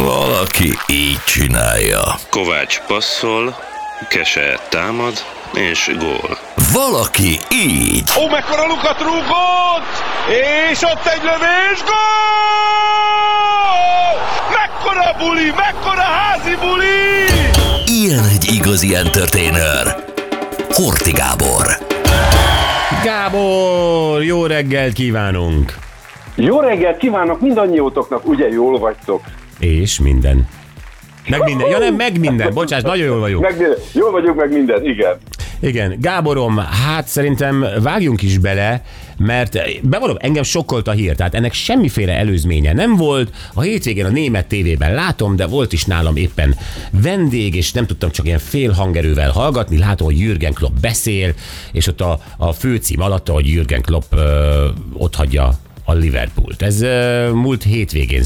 Valaki így csinálja. Kovács passzol, Kese támad, és gól. Valaki így. Ó, mekkora lukat rúgott! És ott egy lövés, gól! Mekkora buli, mekkora házi buli! Ilyen egy igazi entertainer. Horti Gábor. Gábor, jó reggelt kívánunk! Jó reggelt kívánok mindannyiótoknak, ugye jól vagytok? És minden. Meg minden. Ja nem, meg minden. Bocsáss, nagyon jól vagyunk. Meg, minden. jól vagyok, meg minden, igen. Igen, Gáborom, hát szerintem vágjunk is bele, mert bevallom, engem sokkolt a hír, tehát ennek semmiféle előzménye nem volt. A hétvégén a német tévében látom, de volt is nálam éppen vendég, és nem tudtam csak ilyen fél hangerővel hallgatni. Látom, hogy Jürgen Klopp beszél, és ott a, a főcím alatt, hogy Jürgen Klopp ö, ott hagyja a Liverpoolt. Ez múlt hétvégén,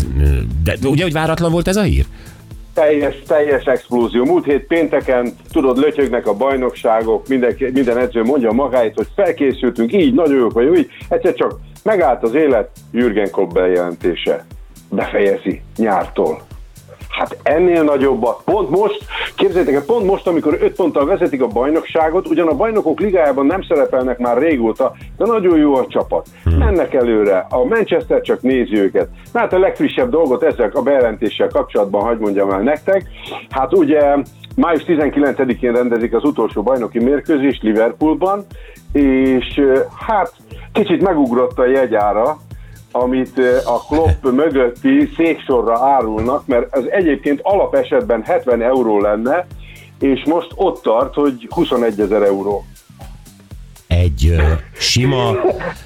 de ugye, hogy váratlan volt ez a hír? Teljes, teljes explózió. Múlt hét pénteken, tudod, lötyögnek a bajnokságok, mindenki, minden edző mondja magáit, hogy felkészültünk, így, nagyon jók vagy úgy. Egyszer csak megállt az élet, Jürgen Klopp bejelentése. Befejezi nyártól. Hát ennél nagyobbat. Pont most, képzeljétek el, pont most, amikor 5 ponttal vezetik a bajnokságot, ugyan a bajnokok ligájában nem szerepelnek már régóta, de nagyon jó a csapat. Mennek előre. A Manchester csak nézi őket. Na hát a legfrissebb dolgot ezzel a bejelentéssel kapcsolatban hagyd mondjam el nektek. Hát ugye május 19-én rendezik az utolsó bajnoki mérkőzést Liverpoolban, és hát kicsit megugrott a jegyára, amit a Klopp mögötti széksorra árulnak, mert az egyébként alapesetben 70 euró lenne, és most ott tart, hogy 21 ezer euró. Egy ö, sima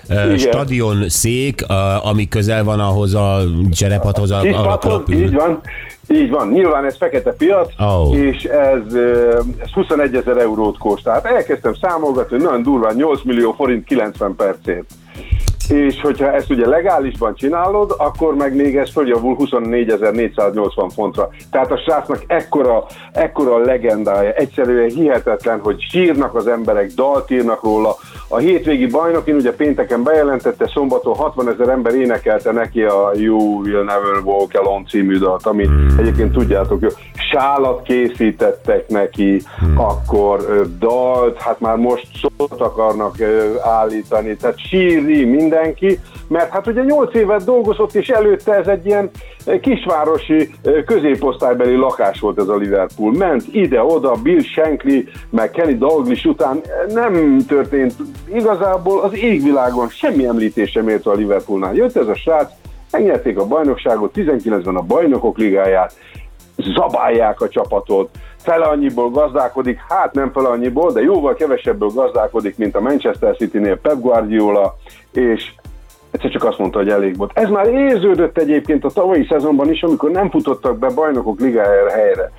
ö, stadion szék, ö, ami közel van ahhoz a cserepathoz, a, a ül. így van, így van. Nyilván ez fekete piac, Ó. és ez, ez 21 ezer eurót kóst. Tehát elkezdtem számolgatni, hogy nagyon durván 8 millió forint 90 percét. És hogyha ezt ugye legálisban csinálod, akkor meg még ez följavul 24.480 fontra. Tehát a srácnak ekkora, ekkora legendája, egyszerűen hihetetlen, hogy sírnak az emberek, dalt írnak róla. A hétvégi bajnokin ugye pénteken bejelentette, szombaton 60 ezer ember énekelte neki a You Will Never Walk Alone című dalt, amit hmm. egyébként tudjátok, jó. sálat készítettek neki, hmm. akkor dalt, hát már most szót akarnak állítani, tehát sírni mindenki, mert hát ugye 8 évet dolgozott, és előtte ez egy ilyen ö, kisvárosi ö, középosztálybeli lakás volt ez a Liverpool. Ment ide-oda, Bill Shankly, meg Kenny Dalglish után nem történt igazából az égvilágon semmi említés sem a Liverpoolnál. Jött ez a srác, megnyerték a bajnokságot, 19-ben a bajnokok ligáját, zabálják a csapatot, fele annyiból gazdálkodik, hát nem fele annyiból, de jóval kevesebből gazdálkodik, mint a Manchester City-nél Pep Guardiola, és egyszer csak azt mondta, hogy elég volt. Ez már érződött egyébként a tavalyi szezonban is, amikor nem futottak be bajnokok ligájára helyre.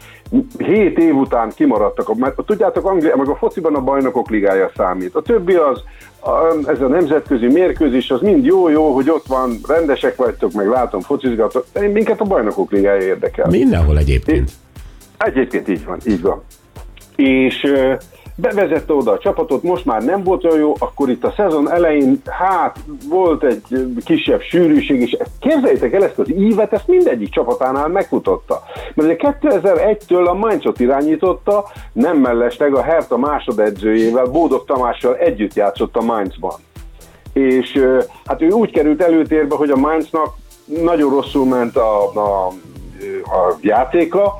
Hét év után kimaradtak, mert tudjátok, Anglia, meg a fociban a bajnokok ligája számít. A többi az, a, ez a nemzetközi mérkőzés, az mind jó-jó, hogy ott van, rendesek vagytok, meg látom, focizgatok, de minket a bajnokok ligája érdekel. Mindenhol egyébként. Egyébként így van, így van. És bevezette oda a csapatot, most már nem volt olyan jó, akkor itt a szezon elején, hát volt egy kisebb sűrűség, és képzeljétek el ezt az ívet, ezt mindegyik csapatánál megfutotta. Mert ugye 2001-től a Mainzot irányította, nem mellesleg a Hertha másodedzőjével, Bódog Tamással együtt játszott a Mainzban és hát ő úgy került előtérbe, hogy a Mainznak nagyon rosszul ment a, a, a játéka,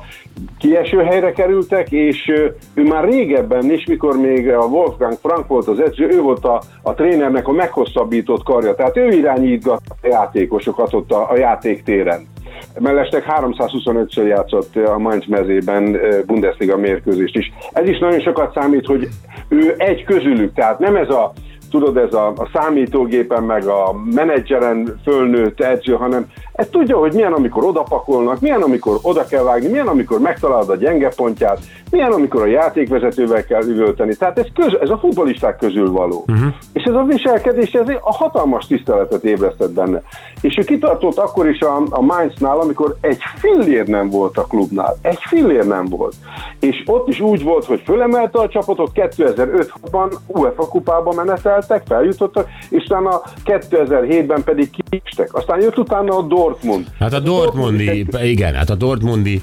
kieső helyre kerültek, és ő már régebben is, mikor még a Wolfgang Frank volt az edző, ő volt a, a trénernek a meghosszabbított karja, tehát ő irányítgat a játékosokat ott a, a játéktéren. Mellesleg 325-ször játszott a Mainz mezében Bundesliga mérkőzést is. Ez is nagyon sokat számít, hogy ő egy közülük, tehát nem ez a tudod, ez a, a számítógépen, meg a menedzseren fölnőtt edző, hanem ez tudja, hogy milyen, amikor odapakolnak, milyen, amikor oda kell vágni, milyen, amikor megtalálod a gyenge pontját, milyen, amikor a játékvezetővel kell üvölteni. Tehát ez, köz, ez a futbolisták közül való. Uh-huh. És ez a viselkedés, ez a hatalmas tiszteletet ébresztett benne. És ő kitartott akkor is a, a Mainznál, amikor egy fillér nem volt a klubnál. Egy fillér nem volt. És ott is úgy volt, hogy fölemelte a csapatot, 2005-ban UEFA kupába menetelt, szerepeltek, feljutottak, és utána 2007-ben pedig kiestek. Aztán jött utána a Dortmund. Hát a Dortmundi, igen, hát a Dortmundi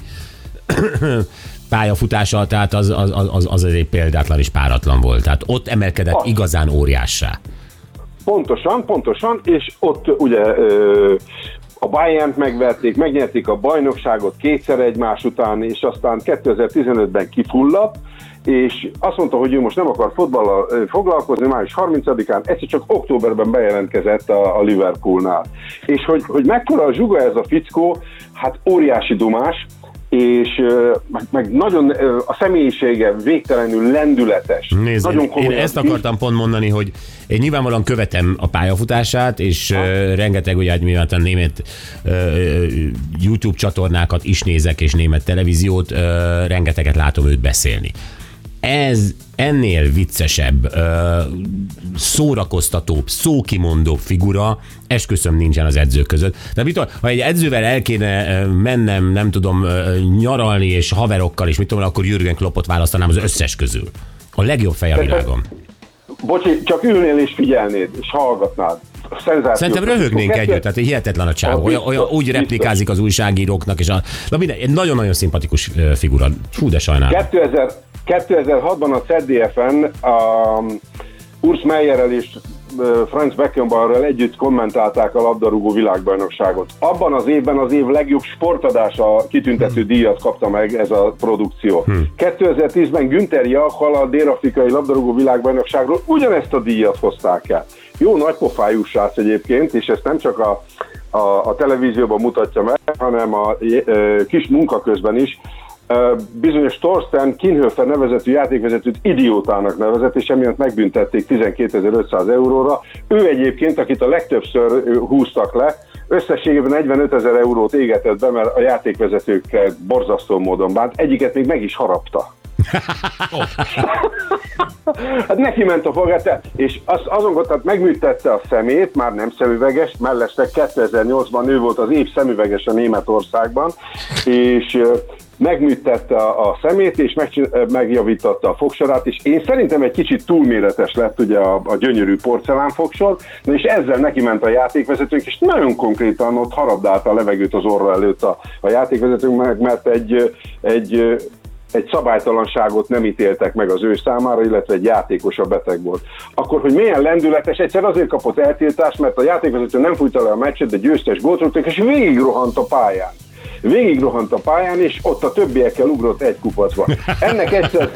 pályafutása, tehát az, az, az, az azért példátlan és páratlan volt. Tehát ott emelkedett Az. igazán óriássá. Pontosan, pontosan, és ott ugye ö, a Bayern megverték, megnyerték a bajnokságot kétszer egymás után, és aztán 2015-ben kifulladt, és azt mondta, hogy ő most nem akar fotballal foglalkozni, május 30-án, egyszer csak októberben bejelentkezett a, a Liverpoolnál. És hogy, hogy mekkora a zsuga ez a fickó, hát óriási dumás, és meg, meg nagyon a személyisége végtelenül lendületes. Nézd, nagyon én, én komolyan ezt akartam pont mondani, hogy én nyilvánvalóan követem a pályafutását, és uh, rengeteg ugye hát mivel a német uh, YouTube csatornákat is nézek, és német televíziót, uh, rengeteget látom őt beszélni. Ez ennél viccesebb, szórakoztatóbb, szókimondóbb figura, esküszöm nincsen az edzők között. De mit ha egy edzővel el kéne mennem, nem tudom, nyaralni és haverokkal, és mit tudom, akkor Jürgen Kloppot választanám az összes közül. A legjobb fej a világon. Bocsi, csak ülnél és figyelnéd, és hallgatnád. Szenzáció. Szerintem röhögnénk együtt, tehát hihetetlen a csávó. Olyan, olyan, úgy replikázik az újságíróknak, és a, na minden, egy nagyon-nagyon szimpatikus figura. Fú, de sajnálom. 2000, 2006-ban a ZDF-en a Urs Meyerrel és Franz Beckenbauerrel együtt kommentálták a labdarúgó világbajnokságot. Abban az évben az év legjobb sportadása kitüntető díjat kapta meg ez a produkció. 2010-ben Günther Jachal a dél-afrikai labdarúgó világbajnokságról ugyanezt a díjat hozták el. Jó nagypofájú srác egyébként, és ezt nem csak a, a, a televízióban mutatja meg, hanem a ö, kis munka közben is. Bizonyos Torsten Kinhöfer nevezetű játékvezetőt idiótának nevezett, és emiatt megbüntették 12.500 euróra. Ő egyébként, akit a legtöbbször húztak le, összességében 45 ezer eurót égetett be, mert a játékvezetőkkel borzasztó módon bánt. Egyiket még meg is harapta. Hát neki ment a fogata, és az, azon tehát megműtette a szemét, már nem szemüveges, mellesleg 2008-ban ő volt az év szemüveges a Németországban, és megműtette a, a szemét, és ö, megjavította a fogsorát, és én szerintem egy kicsit túlméretes lett ugye a, a gyönyörű porcelán fogsor, na és ezzel neki ment a játékvezetők, és nagyon konkrétan ott harabdálta a levegőt az orra előtt a, a játékvezetők, meg- mert egy, egy egy szabálytalanságot nem ítéltek meg az ő számára, illetve egy játékos a beteg volt. Akkor, hogy milyen lendületes, egyszer azért kapott eltiltást, mert a játékvezető nem fújta le a meccset, de győztes gólt és végigrohant a pályán. Végigrohant a pályán, és ott a többiekkel ugrott egy kupacba. Ennek egyszer,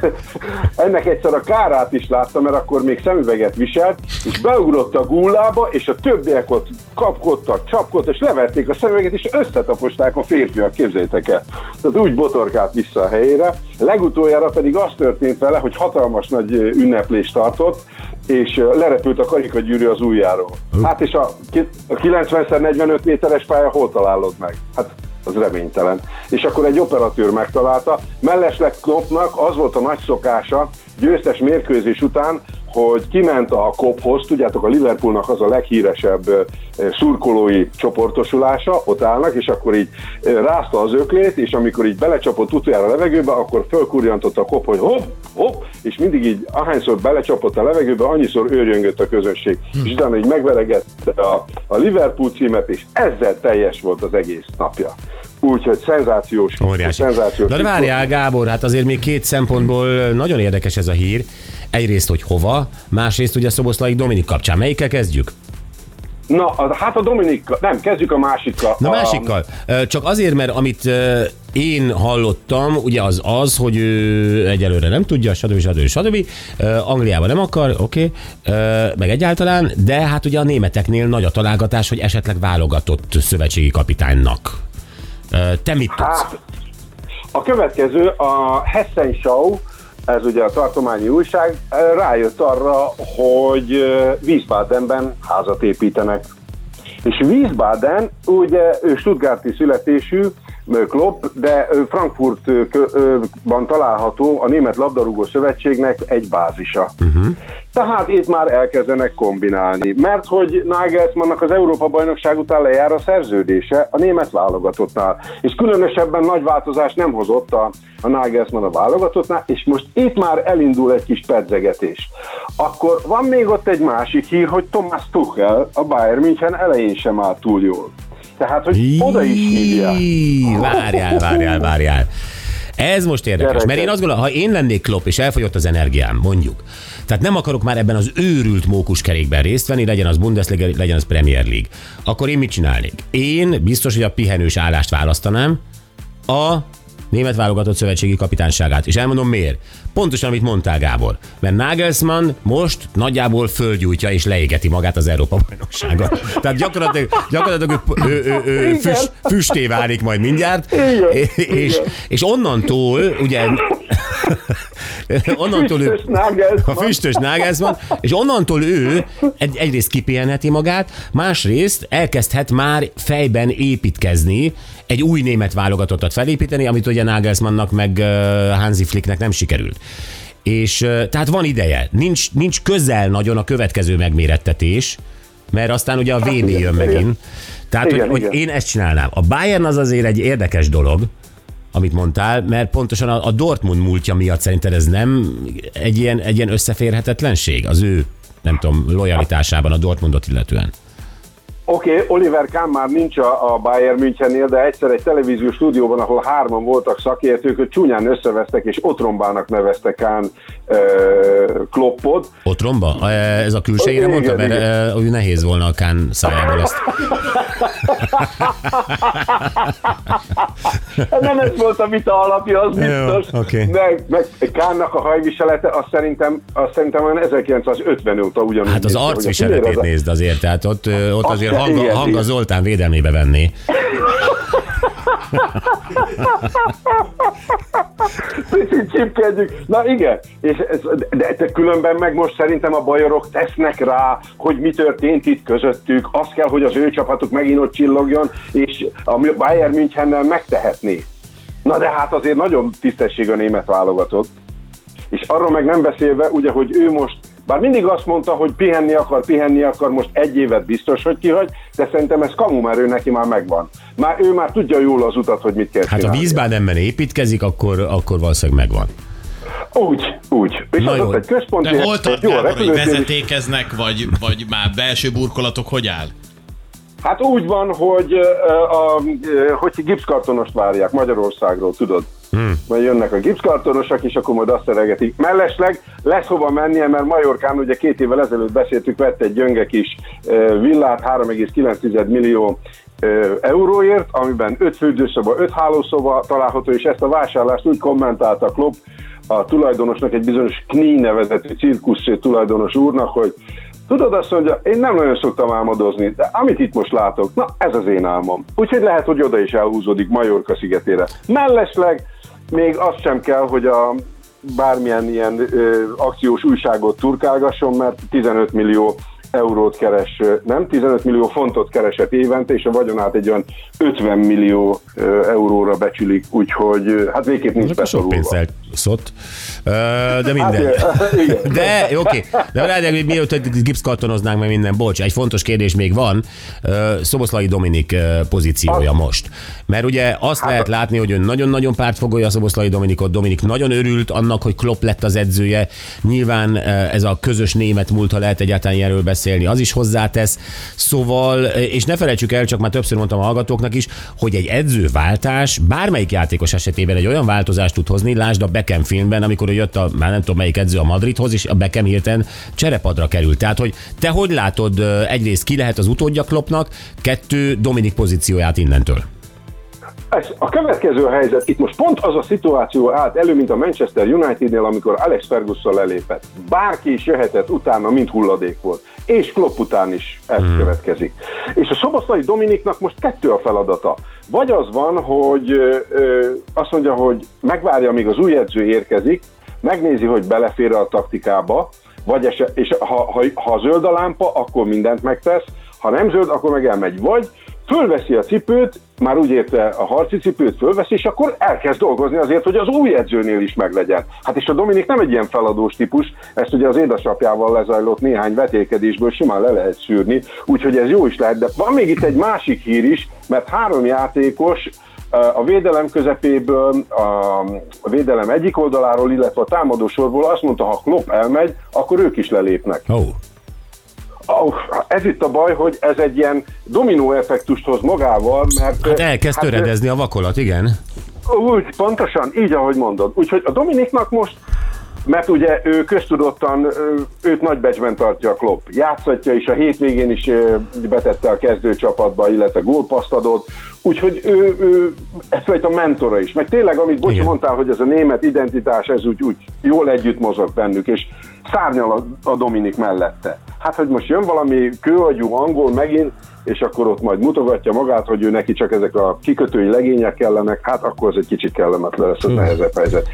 ennek egyszer a kárát is láttam, mert akkor még szemüveget viselt, és beugrott a gullába, és a többiek ott kapkodtak, csapkodtak, és leverték a szemüveget, és összetaposták a férfiak, képzeljétek el. Tehát úgy botorkált vissza a helyére. Legutoljára pedig az történt vele, hogy hatalmas nagy ünneplést tartott, és lerepült a karikagyűrű az ujjáról. Hát és a 90x45 méteres pálya hol találod meg? Hát az reménytelen. És akkor egy operatőr megtalálta. Mellesleg Kloppnak az volt a nagy szokása, győztes mérkőzés után, hogy kiment a kophoz, tudjátok, a Liverpoolnak az a leghíresebb szurkolói csoportosulása, ott állnak, és akkor így rázta az öklét, és amikor így belecsapott utoljára a levegőbe, akkor fölkurjantott a kop, hogy hopp, hopp, és mindig így ahányszor belecsapott a levegőbe, annyiszor őrjöngött a közönség. És utána így megveregette a, a Liverpool címet, és ezzel teljes volt az egész napja. Úgyhogy szenzációs. Óriási. szenzációs De várjál, Gábor, hát azért még két szempontból nagyon érdekes ez a hír. Egyrészt, hogy hova, másrészt ugye Szoboszlai Dominik kapcsán. Melyikkel kezdjük? Na, a- hát a Dominikkal, nem, kezdjük a másikkal. Na a, másikkal. Csak azért, mert amit én hallottam, ugye az az, hogy ő egyelőre nem tudja, stb. stb. stb. Angliában nem akar, oké, okay. meg egyáltalán, de hát ugye a németeknél nagy a találgatás, hogy esetleg válogatott szövetségi kapitánynak. Te mit tudsz? Hát, a következő, a Hessen Show, ez ugye a tartományi újság, rájött arra, hogy Wiesbadenben házat építenek. És Wiesbaden, ugye ő Stuttgarti születésű, Klopp, de Frankfurtban található a Német Labdarúgó Szövetségnek egy bázisa. Uh-huh. Tehát itt már elkezdenek kombinálni, mert hogy Nagelsmannnak az Európa-bajnokság után lejár a szerződése a német válogatottnál, és különösebben nagy változást nem hozott a, a Nagelsmann a válogatottnál, és most itt már elindul egy kis pedzegetés. Akkor van még ott egy másik hír, hogy Thomas Tuchel a Bayern München elején sem áll túl jól. Tehát, hogy oda is hívják. Várjál, várjál, várjál. Ez most érdekes, Gyerekek. mert én azt gondolom, ha én lennék Klopp, és elfogyott az energiám, mondjuk, tehát nem akarok már ebben az őrült mókuskerékben részt venni, legyen az Bundesliga, legyen az Premier League, akkor én mit csinálnék? Én biztos, hogy a pihenős állást választanám, a német válogatott szövetségi kapitányságát. És elmondom miért. Pontosan, amit mondtál, Gábor. Mert Nagelsmann most nagyjából földgyújtja és leégeti magát az Európa bajnokságon. Tehát gyakorlatilag, gyakorlatilag ő, ő, ő, ő füst, füsté válik majd mindjárt. Igen, És, igen. és onnantól, ugye, onnantól ő, a füstös Nagelsmann, és onnantól ő egy, egyrészt kipihenheti magát, másrészt elkezdhet már fejben építkezni, egy új német válogatottat felépíteni, amit ugye Nagelsmannnak meg Hansi Flicknek nem sikerült. És tehát van ideje, nincs, nincs közel nagyon a következő megmérettetés, mert aztán ugye a VB igen, jön megint. Tehát, Igen, hogy, igen. hogy én ezt csinálnám. A Bayern az azért egy érdekes dolog, amit mondtál, mert pontosan a, a Dortmund múltja miatt szerinted ez nem egy ilyen, egy ilyen összeférhetetlenség az ő, nem tudom, lojalitásában a Dortmundot illetően. Oké, okay, Oliver Kahn már nincs a, a Bayern Münchennél, de egyszer egy televíziós stúdióban, ahol hárman voltak szakértők, hogy csúnyán összevesztek és otrombának nevezte Kahn ö, Kloppot. Otromba? Ez a külsejére Igen, mondta, mert igen. eh, úgy nehéz volna a Kán szájából ezt. Nem ez volt a vita alapja, az biztos. Jó, oké. De meg Kánnak a hajviselete, azt szerintem, azt szerintem olyan 1950 óta ugyanúgy. Hát az néz ki, hogy a arcviseletét az nézd azért, tehát ott, ott azért se- hanga, igen, hanga igen. Zoltán védelmébe venni. Picit csipkedjük. Na igen, és ez, de, de különben meg most szerintem a bajorok tesznek rá, hogy mi történt itt közöttük. Az kell, hogy az ő csapatuk megint ott csillogjon, és a Bayern Münchennel megtehetné. Na de hát azért nagyon tisztesség a német válogatott. És arról meg nem beszélve, ugye, hogy ő most, bár mindig azt mondta, hogy pihenni akar, pihenni akar, most egy évet biztos, hogy kihagy, de szerintem ez kamu, mert ő neki már megvan. Már ő már tudja jól az utat, hogy mit kell Hát ha csinálni. vízbádenben építkezik, akkor, akkor valószínűleg megvan. Úgy, úgy. És Na az jó. ott egy központi... De hol tart Gábor, hogy vezetékeznek, vagy, vagy már belső burkolatok hogy áll? Hát úgy van, hogy, a, ö, hogy gipszkartonost várják Magyarországról, tudod? Hmm. Majd jönnek a gipszkartonosok, és akkor majd azt szeregetik. Mellesleg lesz hova mennie, mert Majorkán ugye két évvel ezelőtt beszéltük, vett egy gyönge kis villát 3,9 millió euróért, amiben 5 fürdőszoba, 5 hálószoba található, és ezt a vásárlást úgy kommentálta Klopp a tulajdonosnak, egy bizonyos Knie nevezetű cirkusz tulajdonos úrnak, hogy Tudod azt mondja, én nem nagyon szoktam álmodozni, de amit itt most látok, na ez az én álmom. Úgyhogy lehet, hogy oda is elhúzódik Majorka szigetére. Mellesleg még azt sem kell, hogy a bármilyen ilyen ö, akciós újságot turkálgasson, mert 15 millió eurót keres, nem 15 millió fontot keresett évente, és a vagyonát egy olyan 50 millió euróra becsülik, úgyhogy hát végképp nincs sok beszorulva. Ö, De minden. Hát. De, oké. De rád, hogy mielőtt gipszkartonoznánk meg minden, bocs, egy fontos kérdés még van. Szoboszlai Dominik pozíciója Az- most. Mert ugye azt Hát lehet látni, hogy ön nagyon-nagyon pártfogolja Szoboszlai Dominikot. Dominik nagyon örült annak, hogy Klopp lett az edzője. Nyilván ez a közös német múlt, ha lehet egyáltalán ilyenről beszélni, az is hozzátesz. Szóval, és ne felejtsük el, csak már többször mondtam a hallgatóknak is, hogy egy edzőváltás bármelyik játékos esetében egy olyan változást tud hozni, lásd a Beckham filmben, amikor jött a, már nem tudom melyik edző a Madridhoz, és a Beckham hirtelen cserepadra került. Tehát, hogy te hogy látod, egyrészt ki lehet az utódja Kloppnak, kettő Dominik pozícióját innentől? Ez a következő helyzet, itt most pont az a szituáció állt elő, mint a Manchester Unitednél, amikor Alex Ferguson lelépett. Bárki is jöhetett utána, mint hulladék volt. És Klopp után is ez hmm. következik. És a Szoboszlai Dominiknak most kettő a feladata. Vagy az van, hogy ö, ö, azt mondja, hogy megvárja, amíg az új edző érkezik, megnézi, hogy belefér a taktikába, vagy eset, és ha, ha, ha zöld a lámpa, akkor mindent megtesz, ha nem zöld, akkor meg elmegy. Vagy fölveszi a cipőt, már úgy érte a harci cipőt fölveszi, és akkor elkezd dolgozni azért, hogy az új edzőnél is meglegyen. Hát és a Dominik nem egy ilyen feladós típus, ezt ugye az édesapjával lezajlott néhány vetélkedésből simán le lehet szűrni, úgyhogy ez jó is lehet, de van még itt egy másik hír is, mert három játékos a védelem közepéből, a védelem egyik oldaláról, illetve a támadó sorból azt mondta, ha Klopp elmegy, akkor ők is lelépnek. Oh. Oh, ez itt a baj, hogy ez egy ilyen dominó effektust hoz magával, mert... Hát elkezd hát, töredezni a vakolat, igen. Úgy, pontosan, így ahogy mondod. Úgyhogy a Dominiknak most mert ugye ő köztudottan, őt nagy becsben tartja a Klopp. Játszatja is, a hétvégén is betette a kezdőcsapatba, illetve gólpaszt adott, úgyhogy ő, ő egyfajta mentora is. Meg tényleg, amit Bocsi Igen. mondtál, hogy ez a német identitás, ez úgy, úgy jól együtt mozog bennük, és szárnyal a, a Dominik mellette. Hát, hogy most jön valami kőagyú angol megint, és akkor ott majd mutogatja magát, hogy ő neki csak ezek a kikötői legények kellenek, hát akkor ez egy kicsit kellemetlen lesz, az nehezebb helyzet.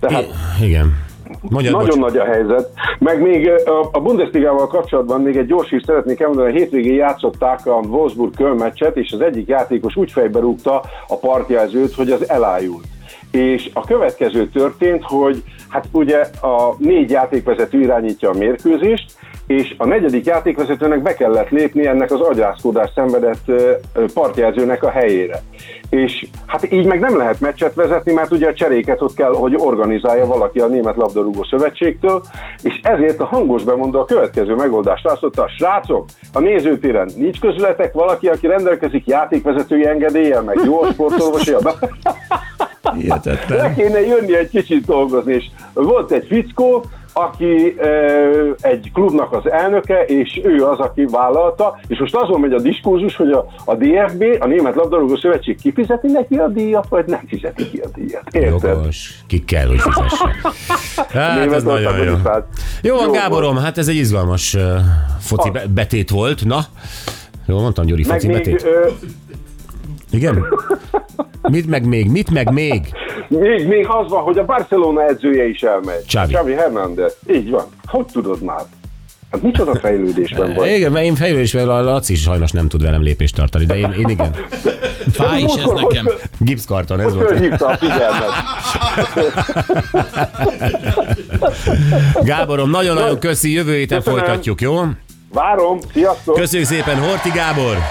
Tehát Igen. Mondjad, nagyon bocs. nagy a helyzet. Meg még a- Bundesligával kapcsolatban még egy gyors hírt szeretnék elmondani. A hétvégén játszották a Wolfsburg Köln meccset, és az egyik játékos úgy fejbe rúgta a partjelzőt, hogy az elájult. És a következő történt, hogy hát ugye a négy játékvezető irányítja a mérkőzést, és a negyedik játékvezetőnek be kellett lépni ennek az agyászkódás szenvedett partjelzőnek a helyére. És hát így meg nem lehet meccset vezetni, mert ugye a cseréket ott kell, hogy organizálja valaki a Német Labdarúgó Szövetségtől, és ezért a hangos bemondó a következő megoldást választotta. Srácok, a nézőtéren nincs közületek valaki, aki rendelkezik játékvezetői engedéllyel, meg jó sportolvasja. Le Hihetetlen. kéne jönni egy kicsit dolgozni, és volt egy fickó, aki e, egy klubnak az elnöke, és ő az, aki vállalta, és most azon megy a diskurzus, hogy a, a DFB, a Német Labdarúgó Szövetség kifizeti neki a díjat, vagy nem fizeti ki a díjat. Érted? Jogos. Ki kell, hogy fizesse. Hát, ez nagyon jó. Jó van, Gáborom, hát ez egy izgalmas uh, foci be- betét volt. Na, jól mondtam, Gyuri, Meg foci még, betét. ö, Igen? Mit meg még? Mit meg még? Még, még az van, hogy a Barcelona edzője is elmegy. Xavi. Xavi Hernández. Így van. Hogy tudod már? Hát micsoda fejlődésben vagy. Igen, mert én fejlődésben a Laci is sajnos nem tud velem lépést tartani, de én, én igen. Fáj is ez nekem. Gipszkarton, ez volt. fölhívta a figyelmet. Gáborom, nagyon-nagyon köszi, jövő héten Köszönöm. folytatjuk, jó? Várom, sziasztok! Köszönjük szépen, Horti Gábor!